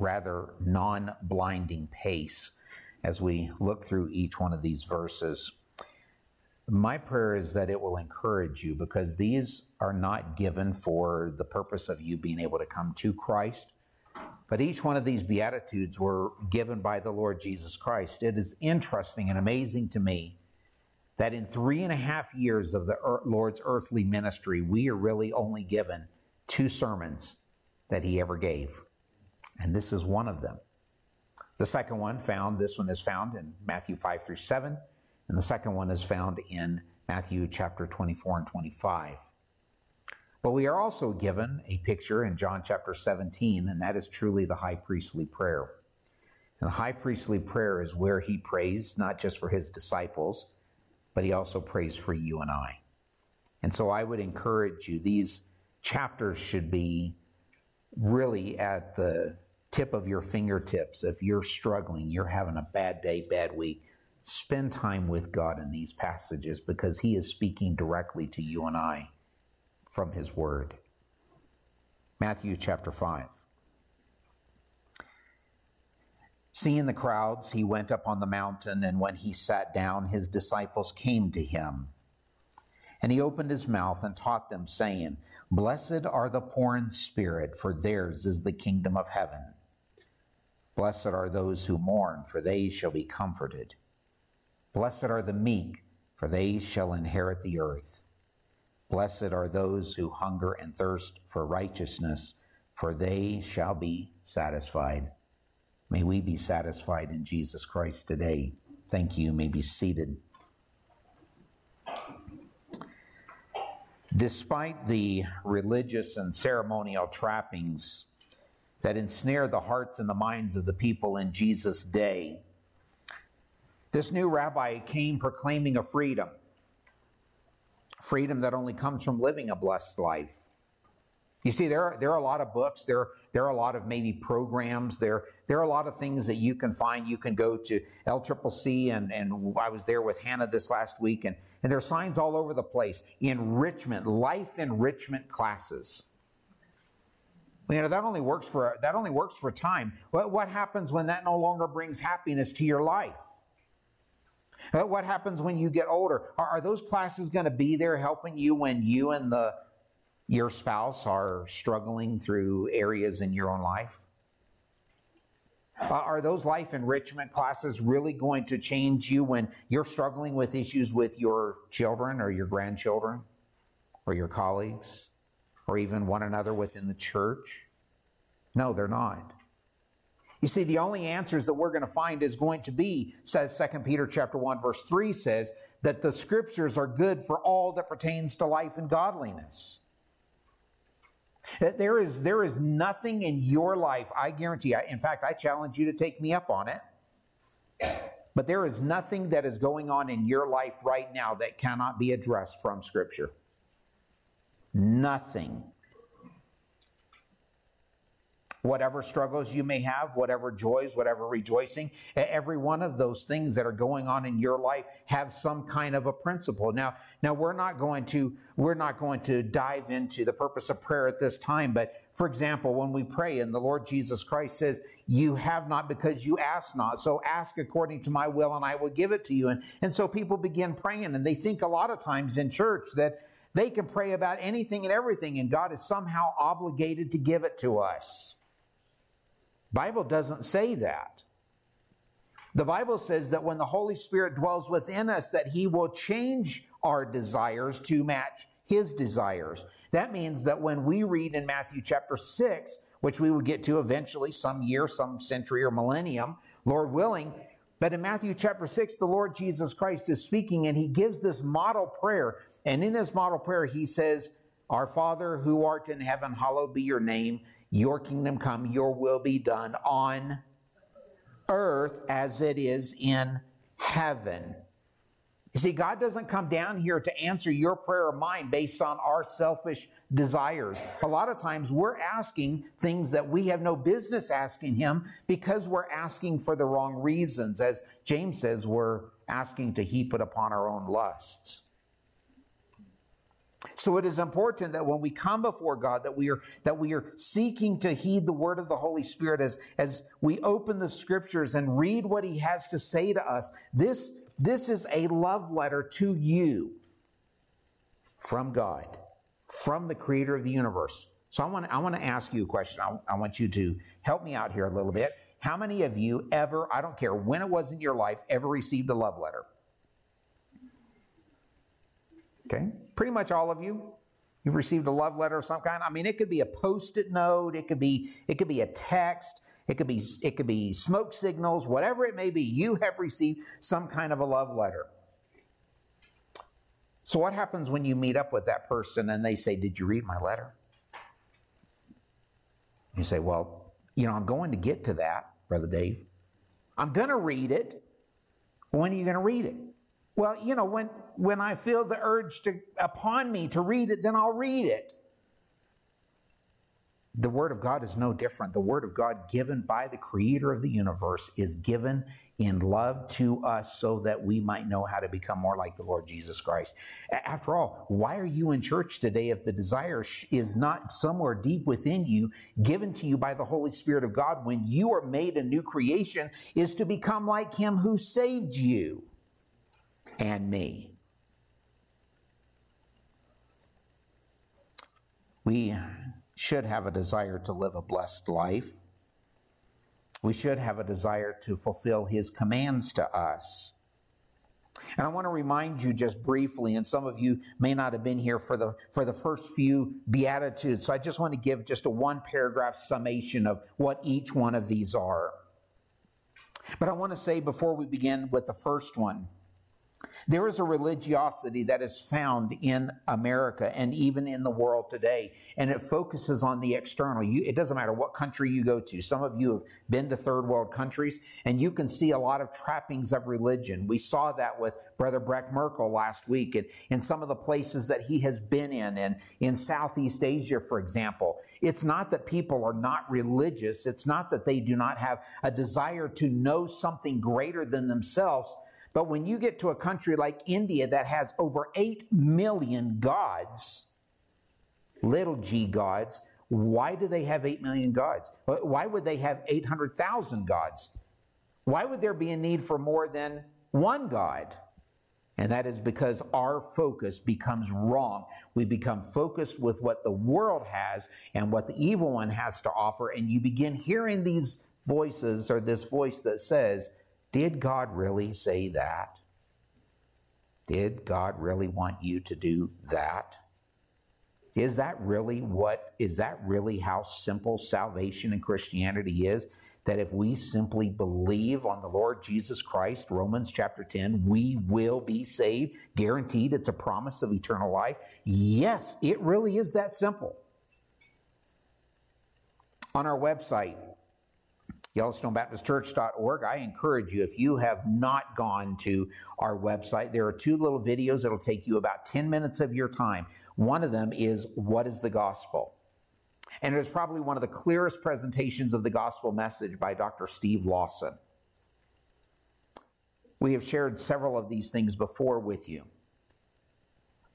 rather non blinding pace as we look through each one of these verses. My prayer is that it will encourage you because these are not given for the purpose of you being able to come to Christ, but each one of these Beatitudes were given by the Lord Jesus Christ. It is interesting and amazing to me that in three and a half years of the Lord's earthly ministry, we are really only given two sermons that he ever gave. And this is one of them. The second one found, this one is found in Matthew 5 through 7, and the second one is found in Matthew chapter 24 and 25. But we are also given a picture in John chapter 17, and that is truly the high priestly prayer. And the high priestly prayer is where he prays not just for his disciples, but he also prays for you and I. And so I would encourage you, these chapters should be really at the tip of your fingertips. If you're struggling, you're having a bad day, bad week, spend time with God in these passages because He is speaking directly to you and I from His Word. Matthew chapter 5. Seeing the crowds, he went up on the mountain, and when he sat down, his disciples came to him. And he opened his mouth and taught them, saying, Blessed are the poor in spirit, for theirs is the kingdom of heaven. Blessed are those who mourn, for they shall be comforted. Blessed are the meek, for they shall inherit the earth. Blessed are those who hunger and thirst for righteousness, for they shall be satisfied. May we be satisfied in Jesus Christ today. Thank you. you may be seated. Despite the religious and ceremonial trappings that ensnare the hearts and the minds of the people in Jesus' day, this new rabbi came proclaiming a freedom, freedom that only comes from living a blessed life. You see, there are, there are a lot of books, there, there are a lot of maybe programs, there, there are a lot of things that you can find. You can go to LCCC, and, and I was there with Hannah this last week, and, and there are signs all over the place. Enrichment, life enrichment classes. You know, that only works for, that only works for time. What, what happens when that no longer brings happiness to your life? Uh, what happens when you get older? Are, are those classes going to be there helping you when you and the your spouse are struggling through areas in your own life? Uh, are those life enrichment classes really going to change you when you're struggling with issues with your children or your grandchildren or your colleagues or even one another within the church? No, they're not. You see, the only answers that we're going to find is going to be, says 2 Peter chapter 1, verse 3 says, that the scriptures are good for all that pertains to life and godliness. That There is, there is nothing in your life, I guarantee, in fact, I challenge you to take me up on it. But there is nothing that is going on in your life right now that cannot be addressed from Scripture. Nothing whatever struggles you may have, whatever joys, whatever rejoicing, every one of those things that are going on in your life have some kind of a principle. Now, now we're not going to, we're not going to dive into the purpose of prayer at this time, but for example, when we pray and the Lord Jesus Christ says, you have not because you ask not. So ask according to my will and I will give it to you. And, and so people begin praying and they think a lot of times in church that they can pray about anything and everything and God is somehow obligated to give it to us. Bible doesn't say that. The Bible says that when the Holy Spirit dwells within us that he will change our desires to match his desires. That means that when we read in Matthew chapter 6, which we will get to eventually some year, some century or millennium, Lord willing, but in Matthew chapter 6, the Lord Jesus Christ is speaking and he gives this model prayer. And in this model prayer, he says, Our Father who art in heaven, hallowed be your name. Your kingdom come, your will be done on earth as it is in heaven. You see, God doesn't come down here to answer your prayer or mine based on our selfish desires. A lot of times we're asking things that we have no business asking Him because we're asking for the wrong reasons. As James says, we're asking to heap it upon our own lusts. So it is important that when we come before God, that we are that we are seeking to heed the word of the Holy Spirit as, as we open the scriptures and read what he has to say to us. This, this is a love letter to you from God, from the creator of the universe. So I want, I want to ask you a question. I, I want you to help me out here a little bit. How many of you ever, I don't care when it was in your life, ever received a love letter? Okay, pretty much all of you. You've received a love letter of some kind. I mean, it could be a post-it note, it could be it could be a text, it could be it could be smoke signals, whatever it may be. You have received some kind of a love letter. So what happens when you meet up with that person and they say, "Did you read my letter?" You say, "Well, you know, I'm going to get to that, brother Dave. I'm going to read it. When are you going to read it?" Well, you know, when, when I feel the urge to, upon me to read it, then I'll read it. The Word of God is no different. The Word of God, given by the Creator of the universe, is given in love to us so that we might know how to become more like the Lord Jesus Christ. After all, why are you in church today if the desire is not somewhere deep within you, given to you by the Holy Spirit of God when you are made a new creation, is to become like Him who saved you? and me. We should have a desire to live a blessed life. We should have a desire to fulfill his commands to us. And I want to remind you just briefly, and some of you may not have been here for the, for the first few Beatitudes, so I just want to give just a one paragraph summation of what each one of these are. But I want to say before we begin with the first one, there is a religiosity that is found in America and even in the world today, and it focuses on the external. You, it doesn't matter what country you go to. Some of you have been to third world countries, and you can see a lot of trappings of religion. We saw that with Brother Breck Merkel last week, and in some of the places that he has been in, and in Southeast Asia, for example. It's not that people are not religious, it's not that they do not have a desire to know something greater than themselves but when you get to a country like India that has over 8 million gods, little g gods, why do they have 8 million gods? Why would they have 800,000 gods? Why would there be a need for more than one God? And that is because our focus becomes wrong. We become focused with what the world has and what the evil one has to offer. And you begin hearing these voices or this voice that says, did God really say that? Did God really want you to do that? Is that really what, is that really how simple salvation in Christianity is? That if we simply believe on the Lord Jesus Christ, Romans chapter 10, we will be saved, guaranteed. It's a promise of eternal life. Yes, it really is that simple. On our website, YellowstoneBaptistChurch.org. I encourage you, if you have not gone to our website, there are two little videos that'll take you about 10 minutes of your time. One of them is What is the Gospel? And it is probably one of the clearest presentations of the gospel message by Dr. Steve Lawson. We have shared several of these things before with you.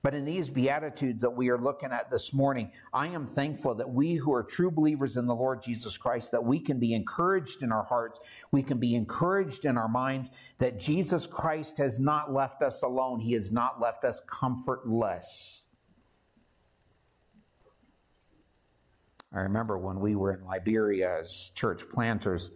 But in these Beatitudes that we are looking at this morning, I am thankful that we who are true believers in the Lord Jesus Christ, that we can be encouraged in our hearts, we can be encouraged in our minds that Jesus Christ has not left us alone. He has not left us comfortless. I remember when we were in Liberia as church planters,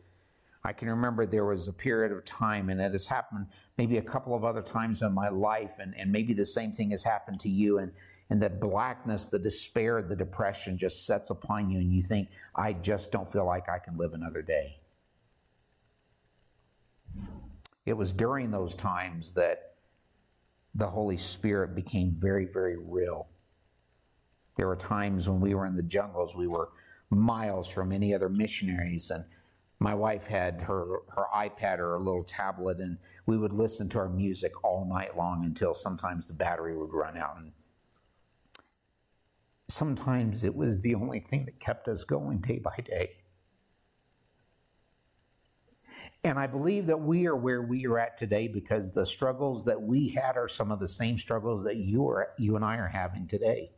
I can remember there was a period of time, and it has happened maybe a couple of other times in my life, and, and maybe the same thing has happened to you, and, and that blackness, the despair, the depression just sets upon you, and you think, I just don't feel like I can live another day. It was during those times that the Holy Spirit became very, very real. There were times when we were in the jungles, we were miles from any other missionaries, and my wife had her, her iPad or a little tablet, and we would listen to our music all night long until sometimes the battery would run out. And sometimes it was the only thing that kept us going day by day. And I believe that we are where we are at today because the struggles that we had are some of the same struggles that you are you and I are having today.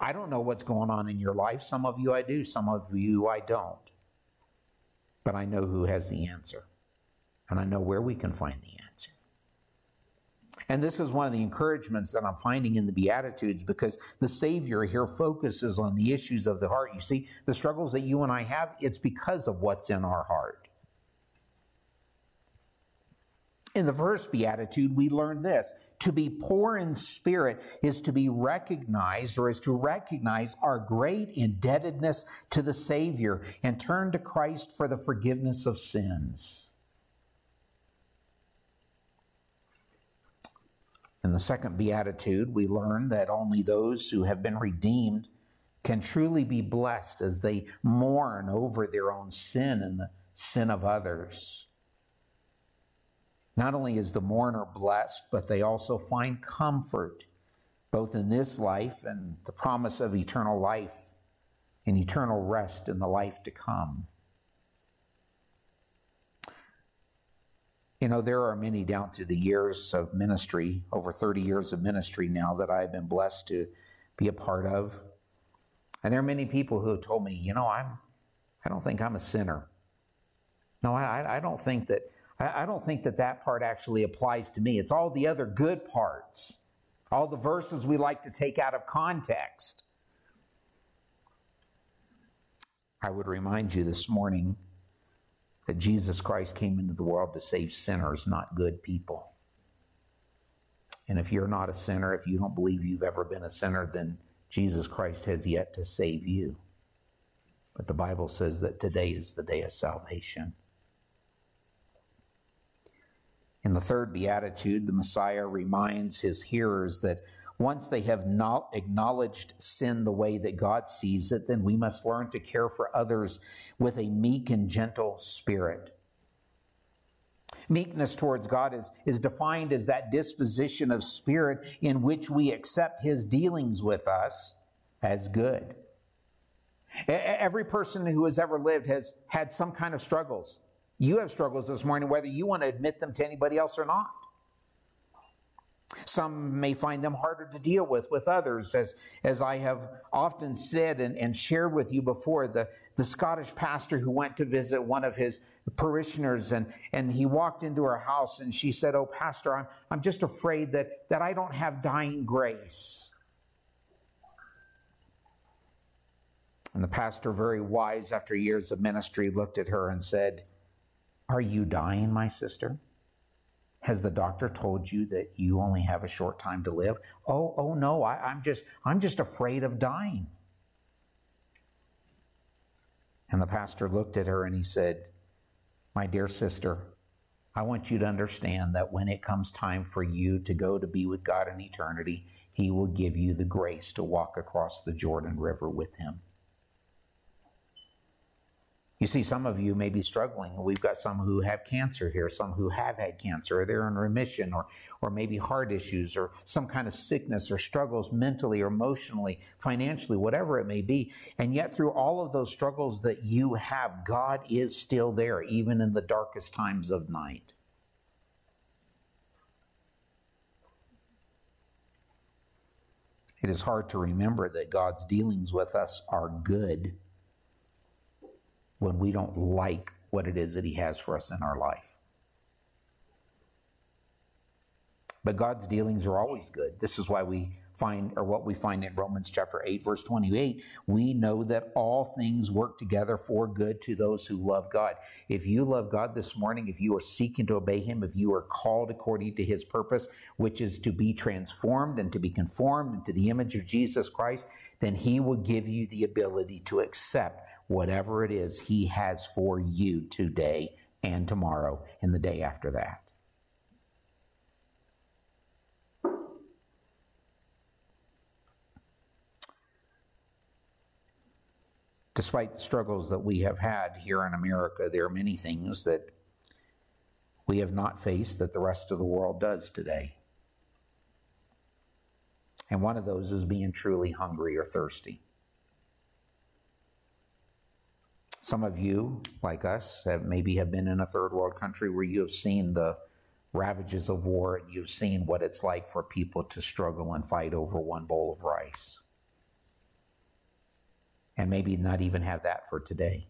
I don't know what's going on in your life. Some of you I do, some of you I don't. But I know who has the answer. And I know where we can find the answer. And this is one of the encouragements that I'm finding in the Beatitudes because the Savior here focuses on the issues of the heart. You see, the struggles that you and I have, it's because of what's in our heart. In the first Beatitude, we learn this to be poor in spirit is to be recognized or is to recognize our great indebtedness to the Savior and turn to Christ for the forgiveness of sins. In the second beatitude, we learn that only those who have been redeemed can truly be blessed as they mourn over their own sin and the sin of others. Not only is the mourner blessed, but they also find comfort both in this life and the promise of eternal life and eternal rest in the life to come. You know, there are many down through the years of ministry, over 30 years of ministry now, that I've been blessed to be a part of. And there are many people who have told me, you know, I'm, I don't think I'm a sinner. No, I, I don't think that, I don't think that that part actually applies to me. It's all the other good parts, all the verses we like to take out of context. I would remind you this morning that Jesus Christ came into the world to save sinners, not good people. And if you're not a sinner, if you don't believe you've ever been a sinner, then Jesus Christ has yet to save you. But the Bible says that today is the day of salvation. In the third beatitude, the Messiah reminds his hearers that once they have not acknowledged sin the way that God sees it, then we must learn to care for others with a meek and gentle spirit. Meekness towards God is, is defined as that disposition of spirit in which we accept his dealings with us as good. Every person who has ever lived has had some kind of struggles. You have struggles this morning, whether you want to admit them to anybody else or not. Some may find them harder to deal with with others, as, as I have often said and, and shared with you before. The, the Scottish pastor who went to visit one of his parishioners, and, and he walked into her house and she said, Oh, Pastor, I'm, I'm just afraid that, that I don't have dying grace. And the pastor, very wise after years of ministry, looked at her and said, Are you dying, my sister? Has the doctor told you that you only have a short time to live? Oh, oh no, I, I'm just I'm just afraid of dying. And the pastor looked at her and he said, My dear sister, I want you to understand that when it comes time for you to go to be with God in eternity, He will give you the grace to walk across the Jordan River with Him. You see, some of you may be struggling. We've got some who have cancer here, some who have had cancer, or they're in remission, or, or maybe heart issues, or some kind of sickness, or struggles mentally, or emotionally, financially, whatever it may be. And yet, through all of those struggles that you have, God is still there, even in the darkest times of night. It is hard to remember that God's dealings with us are good when we don't like what it is that He has for us in our life. But God's dealings are always good. This is why we find, or what we find in Romans chapter 8, verse 28. We know that all things work together for good to those who love God. If you love God this morning, if you are seeking to obey Him, if you are called according to His purpose, which is to be transformed and to be conformed into the image of Jesus Christ, then He will give you the ability to accept whatever it is He has for you today and tomorrow and the day after that. Despite the struggles that we have had here in America, there are many things that we have not faced that the rest of the world does today. And one of those is being truly hungry or thirsty. Some of you, like us, have maybe have been in a third world country where you have seen the ravages of war and you've seen what it's like for people to struggle and fight over one bowl of rice. And maybe not even have that for today.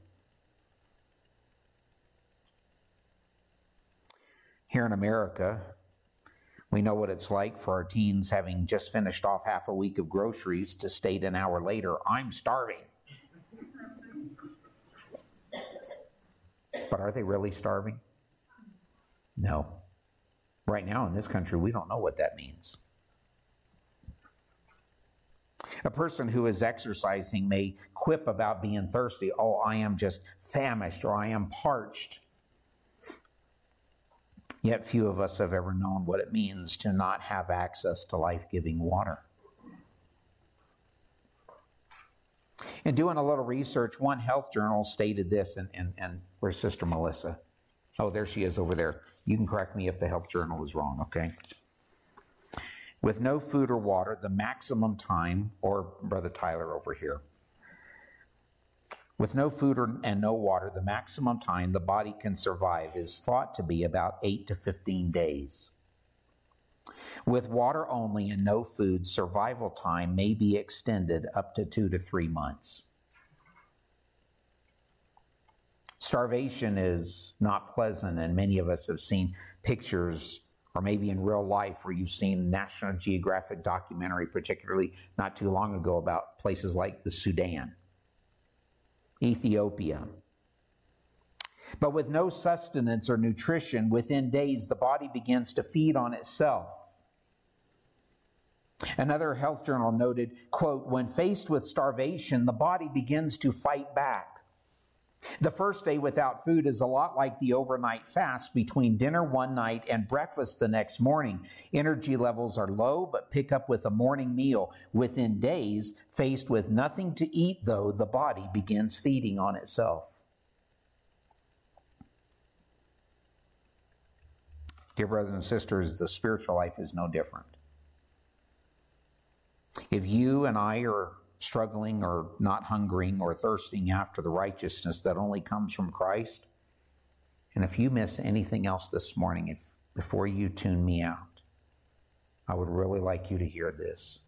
Here in America, we know what it's like for our teens having just finished off half a week of groceries to state an hour later, I'm starving. But are they really starving? No. Right now in this country, we don't know what that means. A person who is exercising may quip about being thirsty. Oh, I am just famished or I am parched. Yet few of us have ever known what it means to not have access to life giving water. In doing a little research, one health journal stated this, and, and, and where's Sister Melissa? Oh, there she is over there. You can correct me if the health journal is wrong, okay? With no food or water, the maximum time, or Brother Tyler over here, with no food or, and no water, the maximum time the body can survive is thought to be about 8 to 15 days. With water only and no food, survival time may be extended up to 2 to 3 months. Starvation is not pleasant, and many of us have seen pictures or maybe in real life where you've seen National Geographic documentary, particularly not too long ago, about places like the Sudan. Ethiopia. But with no sustenance or nutrition, within days the body begins to feed on itself. Another health journal noted, quote, when faced with starvation, the body begins to fight back. The first day without food is a lot like the overnight fast between dinner one night and breakfast the next morning. Energy levels are low, but pick up with a morning meal. Within days, faced with nothing to eat, though, the body begins feeding on itself. Dear brothers and sisters, the spiritual life is no different. If you and I are struggling or not hungering or thirsting after the righteousness that only comes from Christ. And if you miss anything else this morning, if before you tune me out, I would really like you to hear this.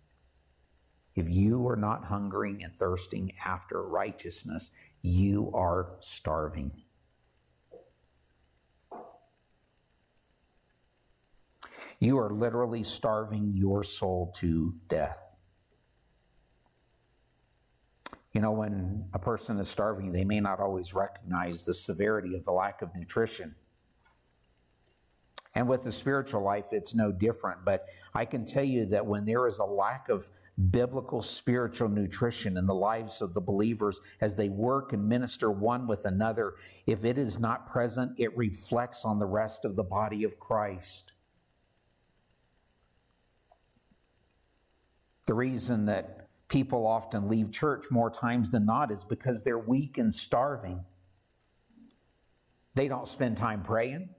If you are not hungering and thirsting after righteousness, you are starving. You are literally starving your soul to death. You know, when a person is starving, they may not always recognize the severity of the lack of nutrition. And with the spiritual life, it's no different. But I can tell you that when there is a lack of biblical spiritual nutrition in the lives of the believers as they work and minister one with another, if it is not present, it reflects on the rest of the body of Christ. The reason that people often leave church more times than not is because they're weak and starving. They don't spend time praying,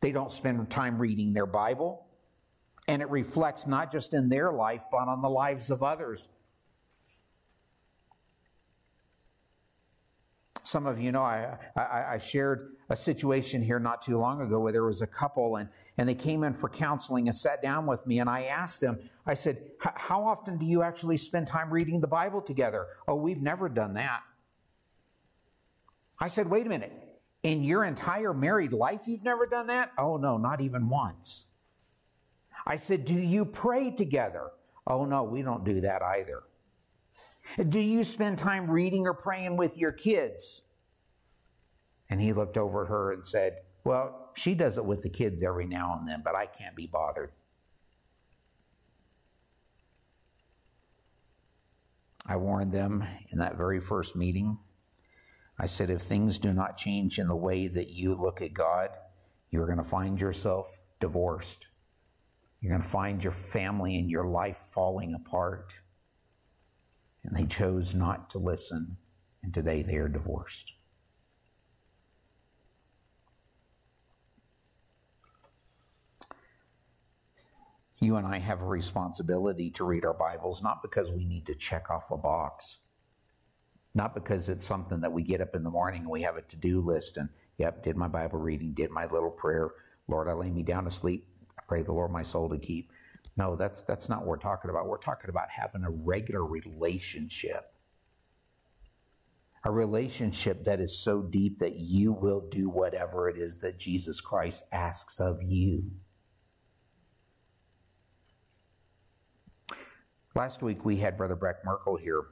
they don't spend time reading their Bible. And it reflects not just in their life, but on the lives of others. Some of you know I, I, I, shared a situation here not too long ago where there was a couple and, and they came in for counseling and sat down with me and I asked them, I said, how often do you actually spend time reading the Bible together? Oh, we've never done that. I said, wait a minute. In your entire married life, you've never done that? Oh, no, not even once. I said, do you pray together? Oh, no, we don't do that either. Do you spend time reading or praying with your kids? And he looked over at her and said, Well, she does it with the kids every now and then, but I can't be bothered. I warned them in that very first meeting. I said, if things do not change in the way that you look at God, you're going to find yourself divorced. You're going to find your family and your life falling apart and they chose not to listen, and today they are divorced. You and I have a responsibility to read our Bibles, not because we need to check off a box, not because it's something that we get up in the morning and we have a to do list and, yep, did my Bible reading, did my little prayer. Lord, I lay me down to sleep. I pray the Lord my soul to keep. No, that's, that's not what we're talking about. We're talking about having a regular relationship. A relationship that is so deep that you will do whatever it is that Jesus Christ asks of you. Last week we had Brother Breck Merkel here.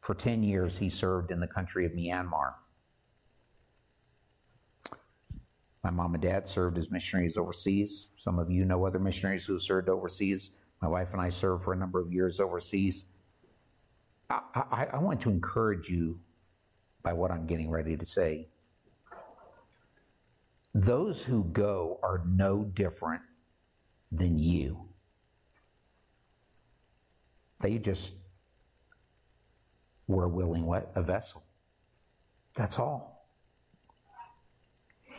For 10 years, he served in the country of Myanmar. My mom and dad served as missionaries overseas. Some of you know other missionaries who served overseas. My wife and I served for a number of years overseas. I, I, I want to encourage you by what I'm getting ready to say. Those who go are no different than you. They just were willing what? A vessel. That's all.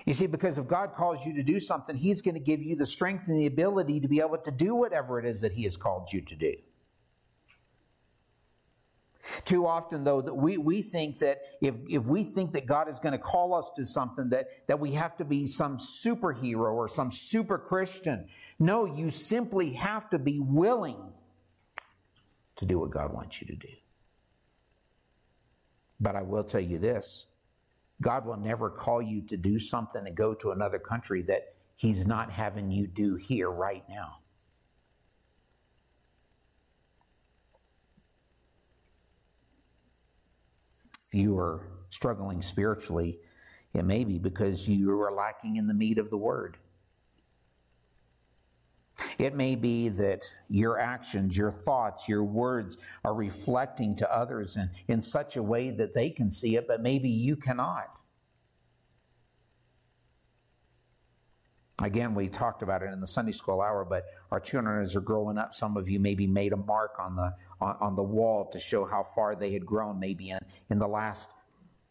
You see, because if God calls you to do something, He's going to give you the strength and the ability to be able to do whatever it is that He has called you to do. Too often, though, that we, we think that if, if we think that God is going to call us to something, that, that we have to be some superhero or some super Christian. No, you simply have to be willing to do what God wants you to do. But I will tell you this God will never call you to do something and go to another country that He's not having you do here right now. If you are struggling spiritually, it may be because you are lacking in the meat of the word. It may be that your actions, your thoughts, your words are reflecting to others in, in such a way that they can see it, but maybe you cannot. Again, we talked about it in the Sunday school hour, but our children, as they're growing up, some of you maybe made a mark on the on, on the wall to show how far they had grown, maybe in, in the last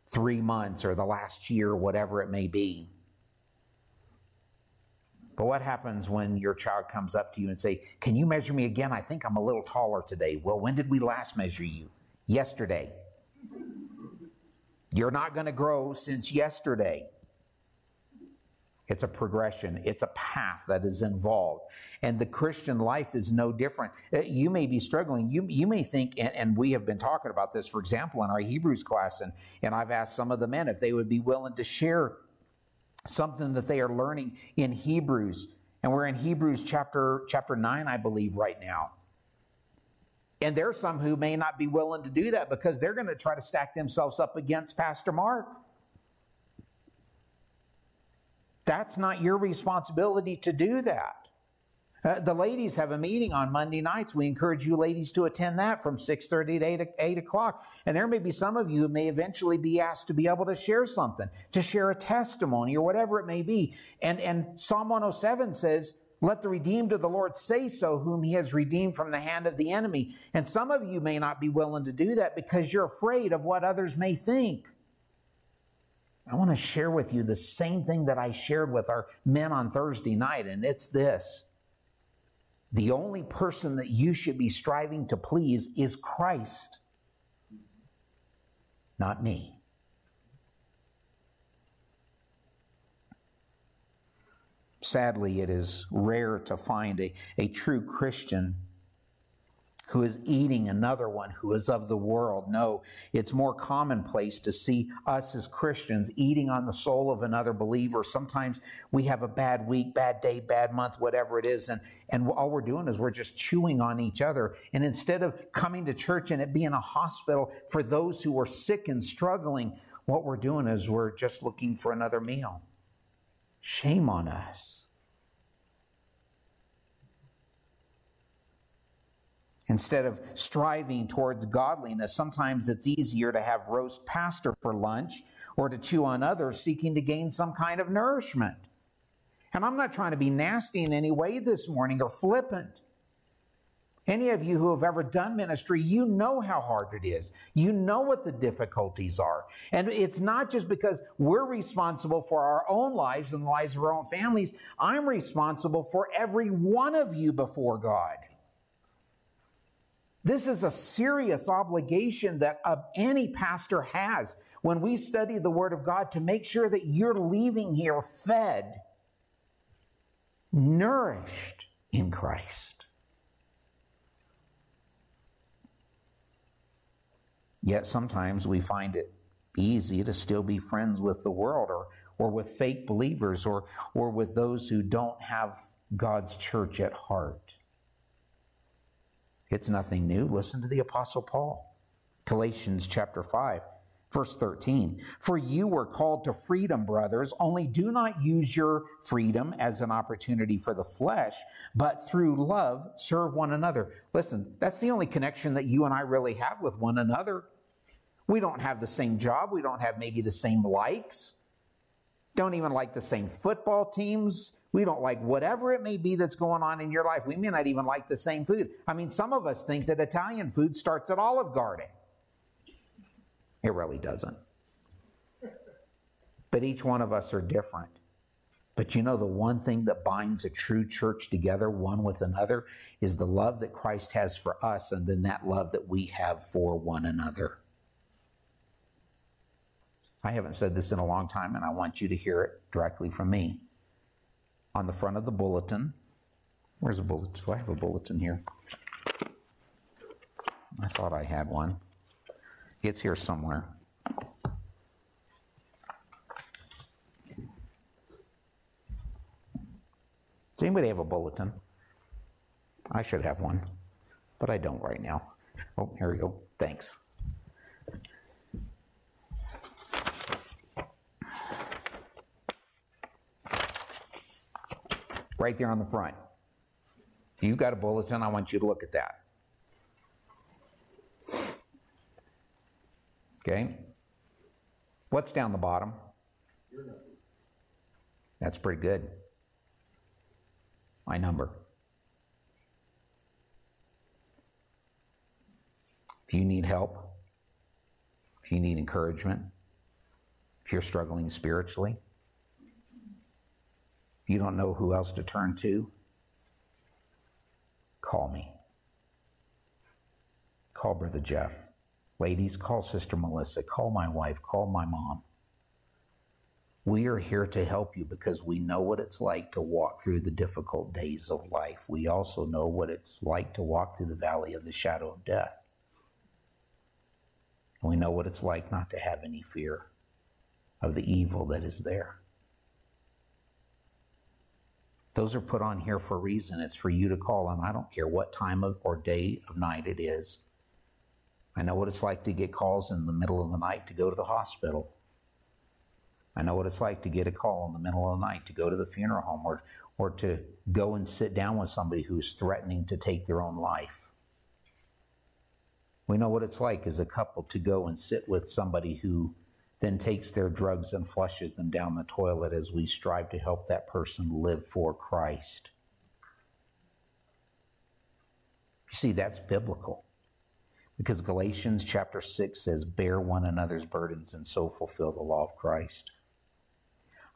three months or the last year, whatever it may be. But what happens when your child comes up to you and say, "Can you measure me again? I think I'm a little taller today." Well, when did we last measure you? Yesterday. You're not going to grow since yesterday. It's a progression. It's a path that is involved. And the Christian life is no different. Uh, you may be struggling. You, you may think, and, and, we have been talking about this, for example, in our Hebrews class, and, and I've asked some of the men if they would be willing to share something that they are learning in Hebrews. And we're in Hebrews chapter, chapter 9, I believe, right now. And there's some who may not be willing to do that because they're going to try to stack themselves up against Pastor Mark. That's not your responsibility to do that. Uh, the ladies have a meeting on Monday nights. We encourage you ladies to attend that from 6.30 to 8, 8 o'clock. And there may be some of you who may eventually be asked to be able to share something, to share a testimony or whatever it may be. And, and Psalm 107 says, let the redeemed of the Lord say so, whom he has redeemed from the hand of the enemy. And some of you may not be willing to do that because you're afraid of what others may think. I want to share with you the same thing that I shared with our men on Thursday night, and it's this the only person that you should be striving to please is Christ, not me. Sadly, it is rare to find a, a true Christian who is eating another one who is of the world. No, it's more commonplace to see us as Christians eating on the soul of another believer. Sometimes we have a bad week, bad day, bad month, whatever it is, and, and all we're doing is we're just chewing on each other. And instead of coming to church and it being a hospital for those who are sick and struggling, what we're doing is we're just looking for another meal. Shame on us. Instead of striving towards godliness, sometimes it's easier to have roast pastor for lunch or to chew on others seeking to gain some kind of nourishment. And I'm not trying to be nasty in any way this morning or flippant. Any of you who have ever done ministry, you know how hard it is. You know what the difficulties are. And it's not just because we're responsible for our own lives and the lives of our own families. I'm responsible for every one of you before God. This is a serious obligation that uh, any pastor has when we study the Word of God to make sure that you're leaving here fed, nourished in Christ. Yet sometimes we find it easy to still be friends with the world or, or with fake believers or, or with those who don't have God's church at heart. It's nothing new. Listen to the Apostle Paul. Galatians chapter 5, verse 13. For you were called to freedom, brothers, only do not use your freedom as an opportunity for the flesh, but through love serve one another. Listen, that's the only connection that you and I really have with one another. We don't have the same job. We don't have maybe the same likes. Don't even like the same football teams. We don't like whatever it may be that's going on in your life. We may not even like the same food. I mean, some of us think that Italian food starts at Olive Garden. It really doesn't. But each one of us are different. But you know, the one thing that binds a true church together, one with another, is the love that Christ has for us and then that love that we have for one another. I haven't said this in a long time, and I want you to hear it directly from me. On the front of the bulletin, where's the bulletin? Do I have a bulletin here? I thought I had one. It's here somewhere. Does anybody have a bulletin? I should have one, but I don't right now. Oh, here we go. Thanks. Right there on the front. If you've got a bulletin, I want you to look at that. Okay? What's down the bottom? That's pretty good. My number. If you need help, if you need encouragement, if you're struggling spiritually, you don't know who else to turn to, call me. Call Brother Jeff. Ladies, call Sister Melissa. Call my wife. Call my mom. We are here to help you because we know what it's like to walk through the difficult days of life. We also know what it's like to walk through the valley of the shadow of death. We know what it's like not to have any fear of the evil that is there. Those are put on here for a reason. It's for you to call on. I don't care what time of, or day of night it is. I know what it's like to get calls in the middle of the night to go to the hospital. I know what it's like to get a call in the middle of the night to go to the funeral home or, or to go and sit down with somebody who's threatening to take their own life. We know what it's like as a couple to go and sit with somebody who then takes their drugs and flushes them down the toilet as we strive to help that person live for Christ. You see, that's biblical. Because Galatians chapter 6 says, Bear one another's burdens and so fulfill the law of Christ.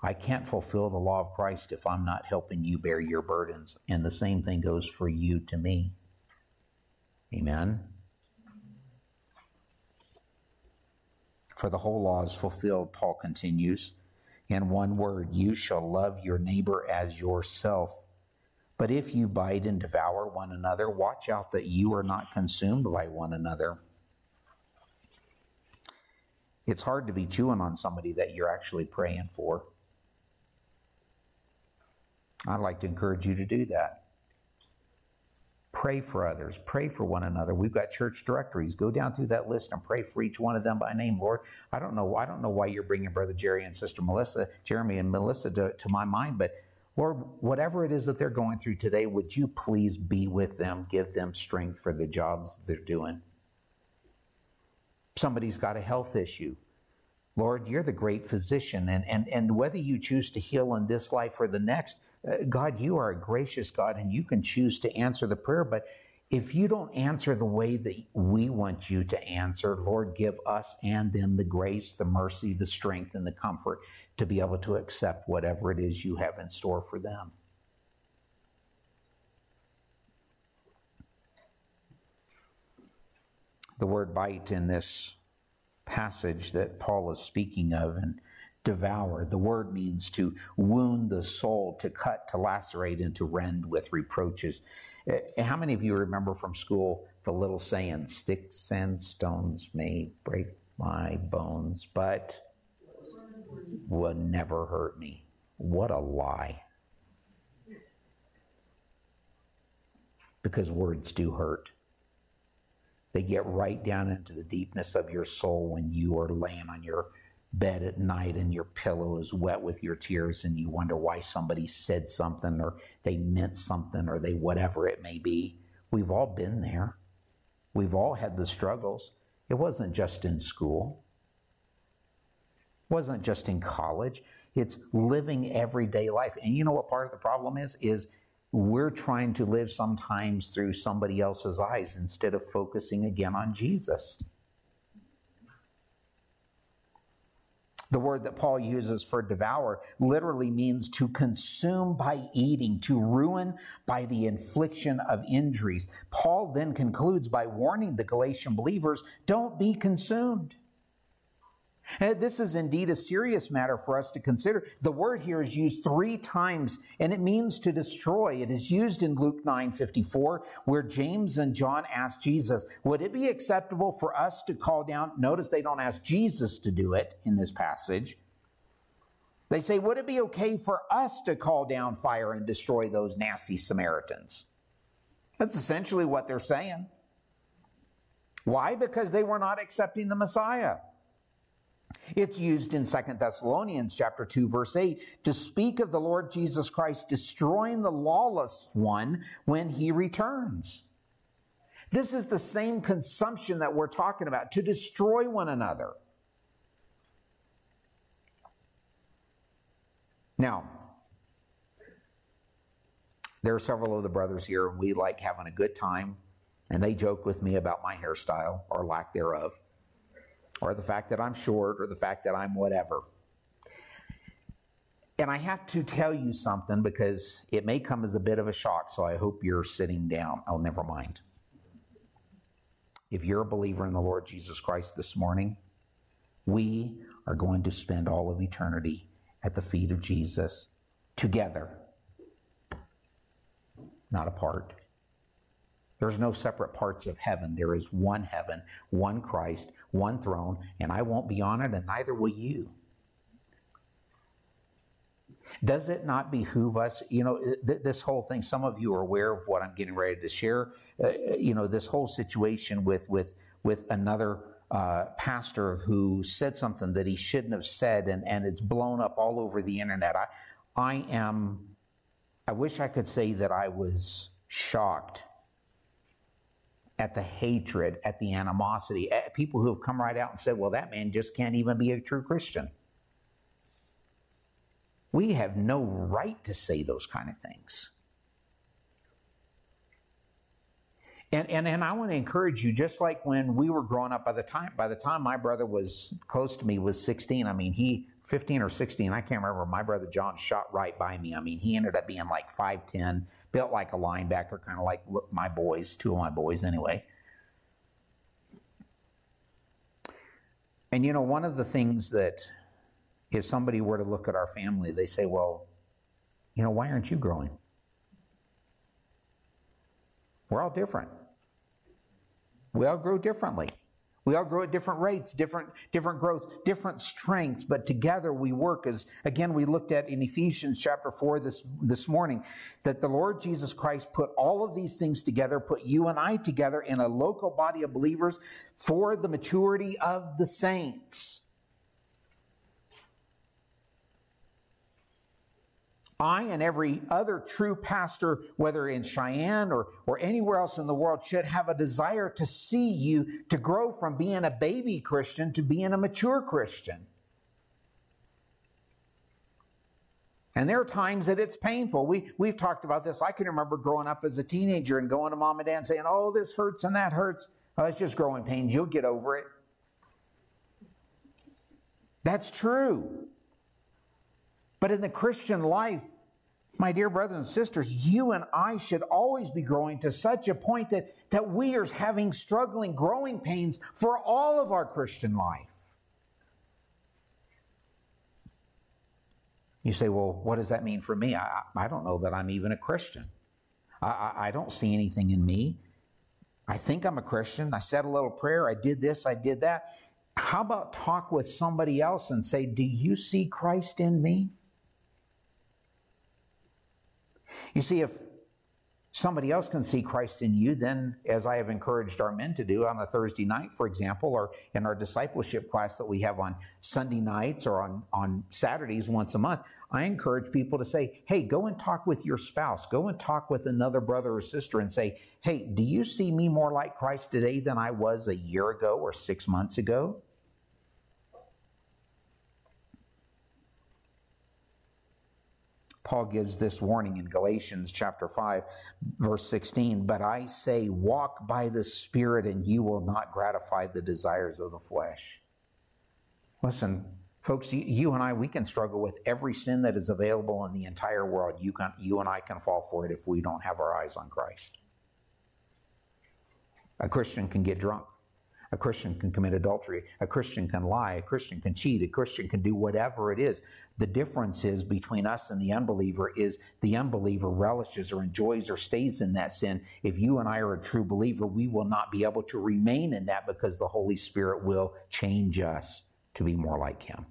I can't fulfill the law of Christ if I'm not helping you bear your burdens. And the same thing goes for you to me. Amen. For the whole law is fulfilled, Paul continues. In one word, you shall love your neighbor as yourself. But if you bite and devour one another, watch out that you are not consumed by one another. It's hard to be chewing on somebody that you're actually praying for. I'd like to encourage you to do that. Pray for others. Pray for one another. We've got church directories. Go down through that list and pray for each one of them by name, Lord. I don't know. I don't know why you're bringing Brother Jerry and Sister Melissa, Jeremy and Melissa to, to my mind, but Lord, whatever it is that they're going through today, would you please be with them, give them strength for the jobs they're doing? Somebody's got a health issue. Lord, you're the great physician, and, and, and whether you choose to heal in this life or the next, Uh, God, you are a gracious God and you can choose to answer the prayer. But if you don't answer the way that we want you to answer, Lord, give us and them the grace, the mercy, the strength, and the comfort to be able to accept whatever it is you have in store for them. The word bite in this passage that Paul is speaking of and devour, the word means to wound the soul, to cut, to lacerate, and to rend with reproaches. Eh, how many of you remember from school the little saying, sticks and stones may break my bones, but will never hurt me? What a lie. Because words do hurt. They get right down into the deepness of your soul when you are laying on your bed at night and your pillow is wet with your tears and you wonder why somebody said something or they meant something or they whatever it may be. We've all been there. We've all had the struggles. It wasn't just in school. It wasn't just in college. It's living everyday life. And you know what part of the problem is? Is we're trying to live sometimes through somebody else's eyes instead of focusing again on Jesus. The word that Paul uses for devour literally means to consume by eating, to ruin by the infliction of injuries. Paul then concludes by warning the Galatian believers don't be consumed. And this is indeed a serious matter for us to consider. The word here is used three times and it means to destroy. It is used in Luke 9 54, where James and John ask Jesus, Would it be acceptable for us to call down? Notice they don't ask Jesus to do it in this passage. They say, Would it be okay for us to call down fire and destroy those nasty Samaritans? That's essentially what they're saying. Why? Because they were not accepting the Messiah. It's used in Second Thessalonians chapter 2 verse 8 to speak of the Lord Jesus Christ destroying the lawless one when he returns. This is the same consumption that we're talking about to destroy one another. Now, there are several of the brothers here, and we like having a good time, and they joke with me about my hairstyle or lack thereof or the fact that I'm short or the fact that I'm whatever. And I have to tell you something because it may come as a bit of a shock, so I hope you're sitting down. Oh, never mind. If you're a believer in the Lord Jesus Christ this morning, we are going to spend all of eternity at the feet of Jesus together, not apart. There's no separate parts of heaven. There is one heaven, one Christ, one throne, and I won't be on it, and neither will you. Does it not behoove us? You know, th- this whole thing. Some of you are aware of what I'm getting ready to share. Uh, you know, this whole situation with with with another uh, pastor who said something that he shouldn't have said, and and it's blown up all over the internet. I I am. I wish I could say that I was shocked at the hatred, at the animosity, at people who have come right out and said, well, that man just can't even be a true Christian. We have no right to say those kind of things. And, and, and I want to encourage you, just like when we were growing up, by the time by the time my brother was close to me was 16, I mean, he 15 or 16, I can't remember. My brother John shot right by me. I mean, he ended up being like 5'10, built like a linebacker, kind of like my boys, two of my boys anyway. And you know, one of the things that if somebody were to look at our family, they say, well, you know, why aren't you growing? We're all different. We all grow differently. We all grow at different rates, different, different growth, different strengths, but together we work as, again, we looked at in Ephesians chapter 4 this, this morning, that the Lord Jesus Christ put all of these things together, put you and I together in a local body of believers for the maturity of the saints. I and every other true pastor, whether in Cheyenne or, or anywhere else in the world, should have a desire to see you to grow from being a baby Christian to being a mature Christian. And there are times that it's painful. We, we've talked about this. I can remember growing up as a teenager and going to mom and dad and saying, Oh, this hurts and that hurts. Oh, it's just growing pains. You'll get over it. That's true. But in the Christian life, My dear brothers and sisters, you and I should always be growing to such a point that, that we are having struggling, growing pains for all of our Christian life. You say, well, what does that mean for me? I, I don't know that I'm even a Christian. I, I, I don't see anything in me. I think I'm a Christian. I said a little prayer. I did this. I did that. How about talk with somebody else and say, Do you see Christ in me? You see, if somebody else can see Christ in you, then, as I have encouraged our men to do on a Thursday night, for example, or in our discipleship class that we have on Sunday nights or on, on Saturdays once a month, I encourage people to say, hey, go and talk with your spouse. Go and talk with another brother or sister and say, hey, do you see me more like Christ today than I was a year ago or six months ago? Paul gives this warning in Galatians chapter 5, verse 16. But I say, walk by the Spirit, and you will not gratify the desires of the flesh. Listen, folks, you and I, we can struggle with every sin that is available in the entire world. You, can, you and I can fall for it if we don't have our eyes on Christ. A Christian can get drunk. A Christian can commit adultery. A Christian can lie. A Christian can cheat. A Christian can do whatever it is. The difference is between us and the unbeliever is the unbeliever relishes or enjoys or stays in that sin. If you and I are a true believer, we will not be able to remain in that because the Holy Spirit will change us to be more like Him.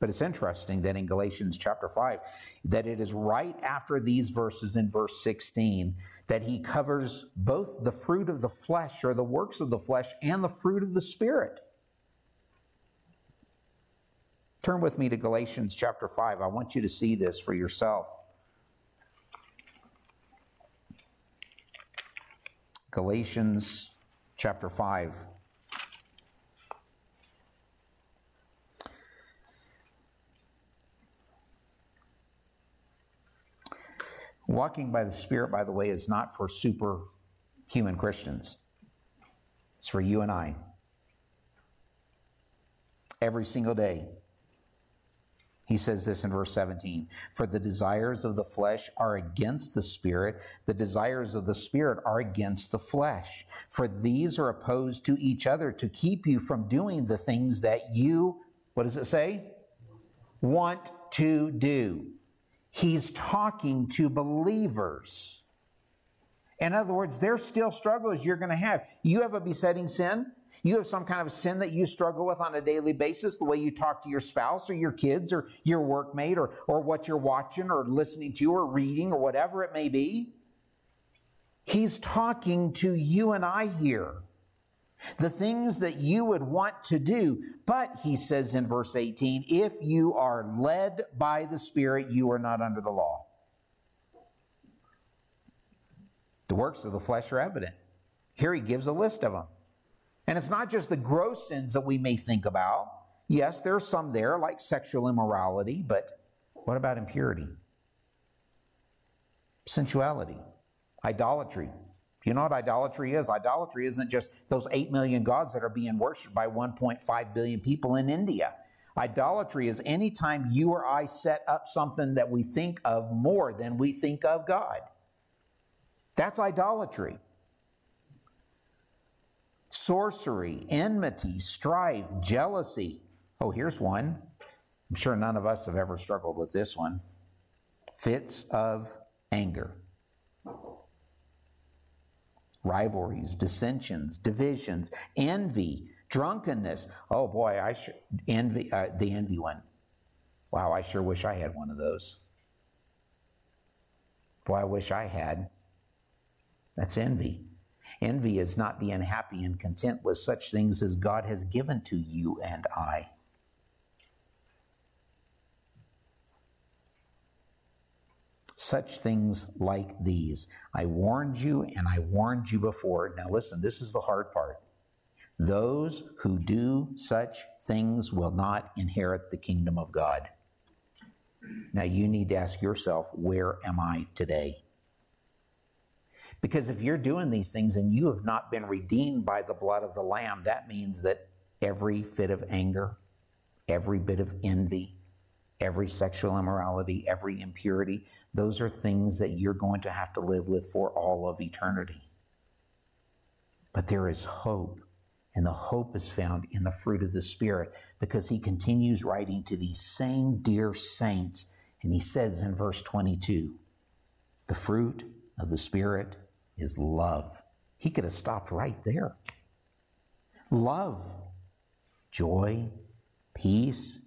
But it's interesting that in Galatians chapter 5, that it is right after these verses in verse 16 that he covers both the fruit of the flesh or the works of the flesh and the fruit of the Spirit. Turn with me to Galatians chapter 5. I want you to see this for yourself. Galatians chapter 5. Walking by the Spirit, by the way, is not for superhuman Christians, it's for you and I. Every single day. He says this in verse 17 For the desires of the flesh are against the spirit, the desires of the spirit are against the flesh. For these are opposed to each other to keep you from doing the things that you, what does it say? Want to do. He's talking to believers. In other words, there's still struggles you're going to have. You have a besetting sin. You have some kind of sin that you struggle with on a daily basis, the way you talk to your spouse or your kids or your workmate or, or what you're watching or listening to or reading or whatever it may be. He's talking to you and I here the things that you would want to do. But he says in verse 18, if you are led by the Spirit, you are not under the law. The works of the flesh are evident. Here he gives a list of them. And it's not just the gross sins that we may think about. Yes, there are some there, like sexual immorality, but what about impurity? Sensuality, idolatry, you know what idolatry is? Idolatry isn't just those 8 million gods that are being worshiped by 1.5 billion people in India. Idolatry is anytime you or I set up something that we think of more than we think of God. That's idolatry. Sorcery, enmity, strife, jealousy. Oh, here's one. I'm sure none of us have ever struggled with this one. Fits of anger rivalries, dissensions, divisions, envy, drunkenness. Oh boy, I sure, envy uh, the envy one. Wow, I sure wish I had one of those. Boy, I wish I had. That's envy. Envy is not being happy and content with such things as God has given to you and I. such things like these. I warned you and I warned you before. Now, listen, this is the hard part. Those who do such things will not inherit the kingdom of God. Now, you need to ask yourself, where am I today? Because if you're doing these things and you have not been redeemed by the blood of the Lamb, that means that every fit of anger, every bit of envy, every sexual immorality, every impurity. Those are things that you're going to have to live with for all of eternity. But there is hope, and the hope is found in the fruit of the Spirit because he continues writing to these same dear saints, and he says in verse 22 the fruit of the Spirit is love. He could have stopped right there. Love, joy, peace,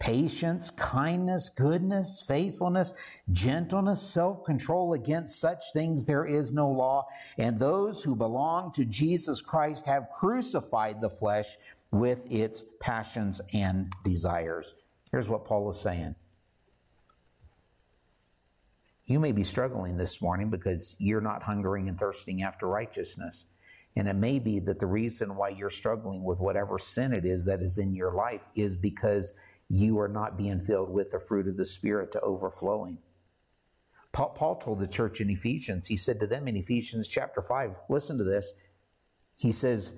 patience, kindness, goodness, faithfulness, gentleness, self control. Against such things there is no law. And those who belong to Jesus Christ have crucified the flesh with its passions and desires. Here's what Paul is saying. You may be struggling this morning because you're not hungering and thirsting after righteousness. And it may be that the reason why you're struggling with whatever sin it is that is in your life is because you are not being filled with the fruit of the Spirit to overflowing. Paul, Paul told the church in Ephesians, he said to them in Ephesians chapter 5, listen to this. He says,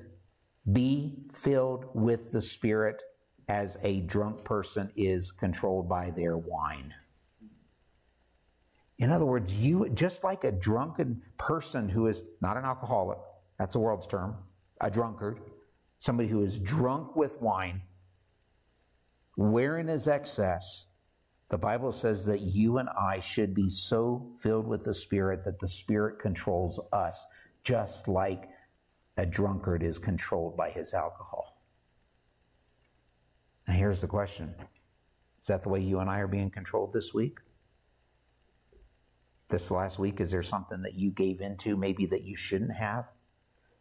Be filled with the Spirit as a drunk person is controlled by their wine. In other words, you just like a drunken person who is not an alcoholic, that's the world's term, a drunkard, somebody who is drunk with wine, wherein is excess, the Bible says that you and I should be so filled with the Spirit that the Spirit controls us, just like a drunkard is controlled by his alcohol. Now, here's the question Is that the way you and I are being controlled this week? This last week, is there something that you gave into, maybe that you shouldn't have?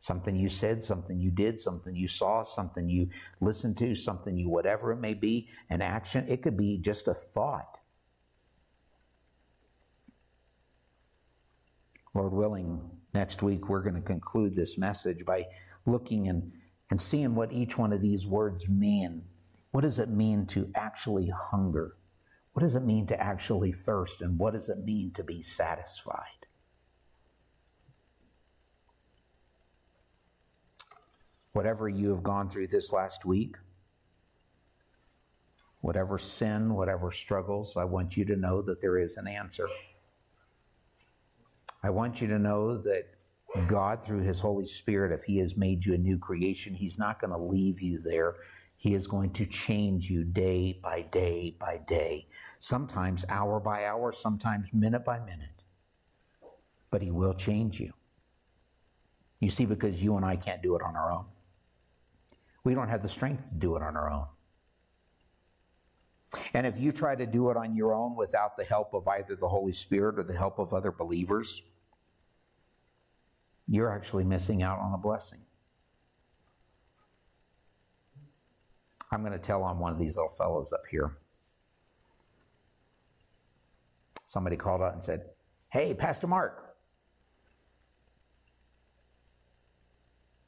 Something you said, something you did, something you saw, something you listened to, something you, whatever it may be, an action. It could be just a thought. Lord willing, next week we're going to conclude this message by looking and, and seeing what each one of these words mean. What does it mean to actually hunger? What does it mean to actually thirst? And what does it mean to be satisfied? Whatever you have gone through this last week, whatever sin, whatever struggles, I want you to know that there is an answer. I want you to know that God, through His Holy Spirit, if He has made you a new creation, He's not going to leave you there. He is going to change you day by day by day, sometimes hour by hour, sometimes minute by minute. But He will change you. You see, because you and I can't do it on our own. We don't have the strength to do it on our own. And if you try to do it on your own without the help of either the Holy Spirit or the help of other believers, you're actually missing out on a blessing. I'm going to tell on one of these little fellows up here. Somebody called out and said, Hey, Pastor Mark,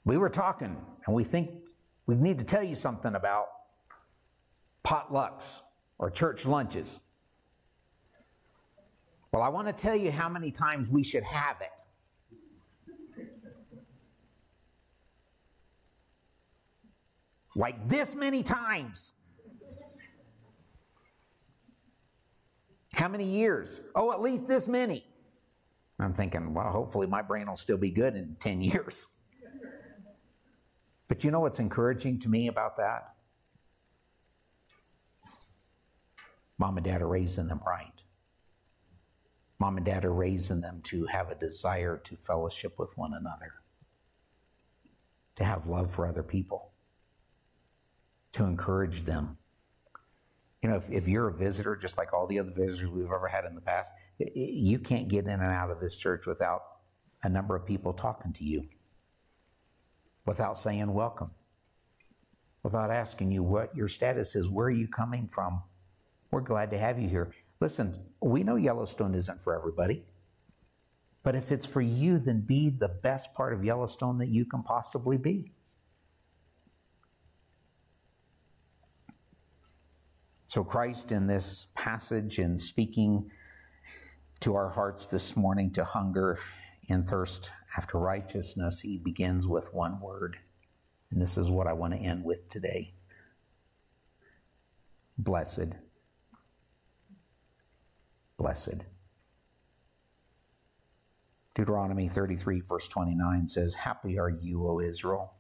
we were talking and we think we need to tell you something about potlucks or church lunches. Well, I want to tell you how many times we should have it. Like this many times. How many years? Oh, at least this many. I'm thinking, well, hopefully my brain will still be good in 10 years. But you know what's encouraging to me about that? Mom and dad are raising them right. Mom and dad are raising them to have a desire to fellowship with one another, to have love for other people, to encourage them. You know, if, if you're a visitor, just like all the other visitors we've ever had in the past, you can't get in and out of this church without a number of people talking to you without saying welcome, without asking you what your status is, where are you coming from. We're glad to have you here. Listen, we know Yellowstone isn't for everybody, but if it's for you, then be the best part of Yellowstone that you can possibly be. So, Christ, in this passage and speaking to our hearts this morning to hunger and thirst after righteousness, he begins with one word. And this is what I want to end with today. Blessed. blessed. Deuteronomy 33, verse 29 says, Happy are you, O Israel.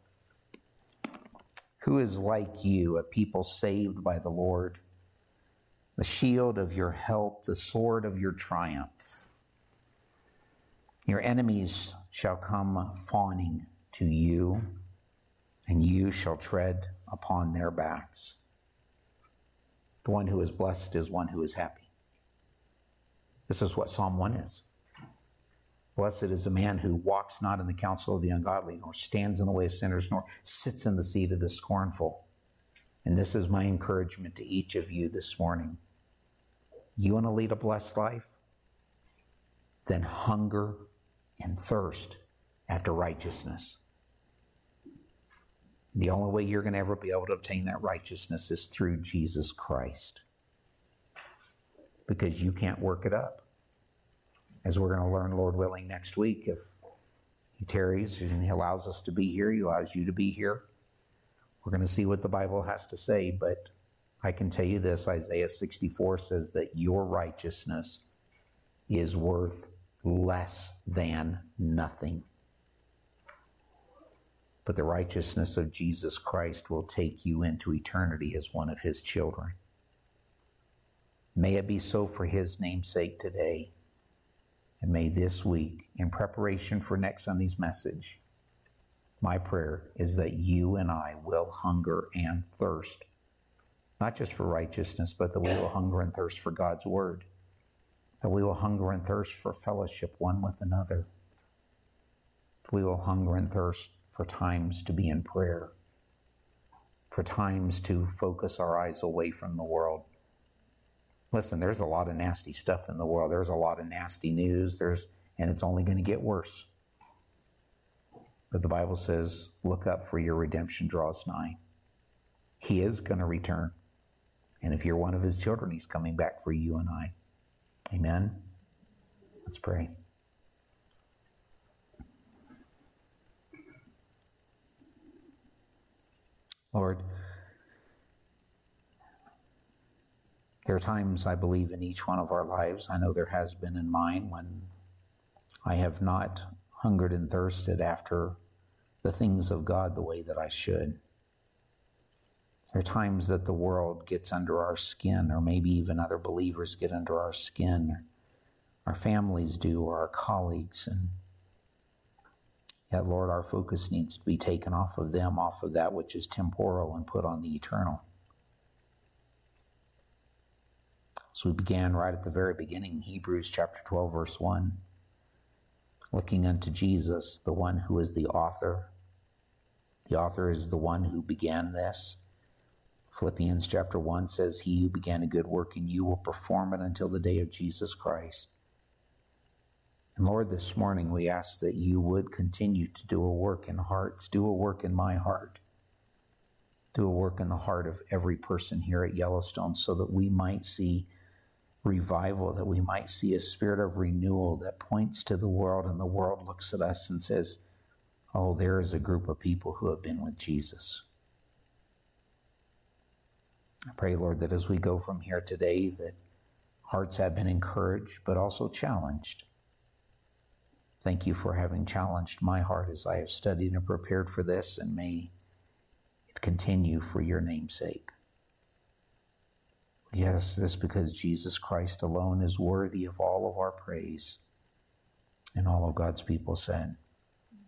Who is like you, a people saved by the Lord, the shield of your help, the sword of your triumph? Your enemies shall come fawning to you, and you shall tread upon their backs. The one who is blessed is one who is happy. This is what Psalm 1 is. Blessed is the man who walks not in the counsel of the ungodly, nor stands in the way of sinners, nor sits in the seat of the scornful. And this is my encouragement to each of you this morning. You want to lead a blessed life? Then hunger and thirst after righteousness. The only way you're going to ever be able to obtain that righteousness is through Jesus Christ. Because you can't work it up as we're going to learn, Lord willing, next week. If He tarries and He allows us to be here, He allows you to be here. We're going to see what the Bible has to say, but I can tell you this Isaiah 64 says that your righteousness is worth less than nothing. But the righteousness of Jesus Christ will take you into eternity as one of His children. May it be so for His name's sake today. And may this week, in preparation for next Sunday's message, my prayer is that you and I will hunger and thirst, not just for righteousness, but that we will hunger and thirst for God's word, that we will hunger and thirst for fellowship one with another. We will hunger and thirst for times to be in prayer, for times to focus our eyes away from the world Listen, there's a lot of nasty stuff in the world. There's a lot of nasty news. There's and it's only going to get worse. But the Bible says, "Look up for your redemption draws nigh." He is going to return. And if you're one of his children, he's coming back for you and I. Amen. Let's pray. Lord, There are times, I believe, in each one of our lives, I know there has been in mine, when I have not hungered and thirsted after the things of God the way that I should. There are times that the world gets under our skin, or maybe even other believers get under our skin, our families do, or our colleagues. And yet, Lord, our focus needs to be taken off of them, off of that which is temporal, and put on the eternal. So we began right at the very beginning, Hebrews chapter 12, verse 1, looking unto Jesus, the one who is the author. The author is the one who began this. Philippians chapter 1 says, He who began a good work in you will perform it until the day of Jesus Christ. And Lord, this morning we ask that you would continue to do a work in hearts, do a work in my heart, do a work in the heart of every person here at Yellowstone so that we might see revival, that we might see a spirit of renewal that points to the world, and the world looks at us and says, Oh, there is a group of people who have been with Jesus. I pray, Lord, that as we go from here today, that hearts have been encouraged, but also challenged. Thank you for having challenged my heart as I have studied and prepared for this, and may it continue for your name's sake. Yes, this because Jesus Christ alone is worthy of all of our praise. And all of God's people said,